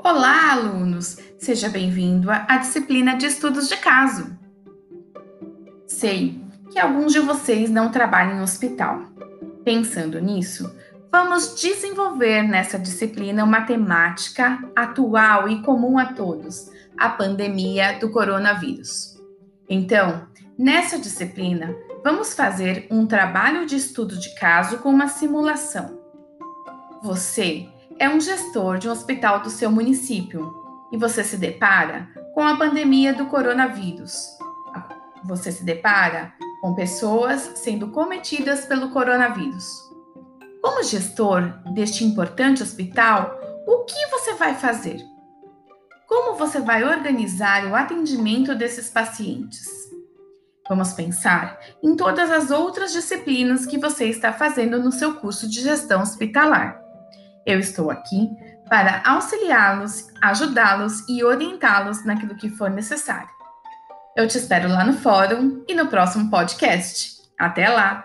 Olá, alunos! Seja bem-vindo à disciplina de estudos de caso. Sei que alguns de vocês não trabalham em hospital. Pensando nisso, vamos desenvolver nessa disciplina uma temática atual e comum a todos: a pandemia do coronavírus. Então, nessa disciplina, vamos fazer um trabalho de estudo de caso com uma simulação. Você é um gestor de um hospital do seu município e você se depara com a pandemia do coronavírus. Você se depara com pessoas sendo cometidas pelo coronavírus. Como gestor deste importante hospital, o que você vai fazer? Como você vai organizar o atendimento desses pacientes? Vamos pensar em todas as outras disciplinas que você está fazendo no seu curso de gestão hospitalar. Eu estou aqui para auxiliá-los, ajudá-los e orientá-los naquilo que for necessário. Eu te espero lá no fórum e no próximo podcast. Até lá!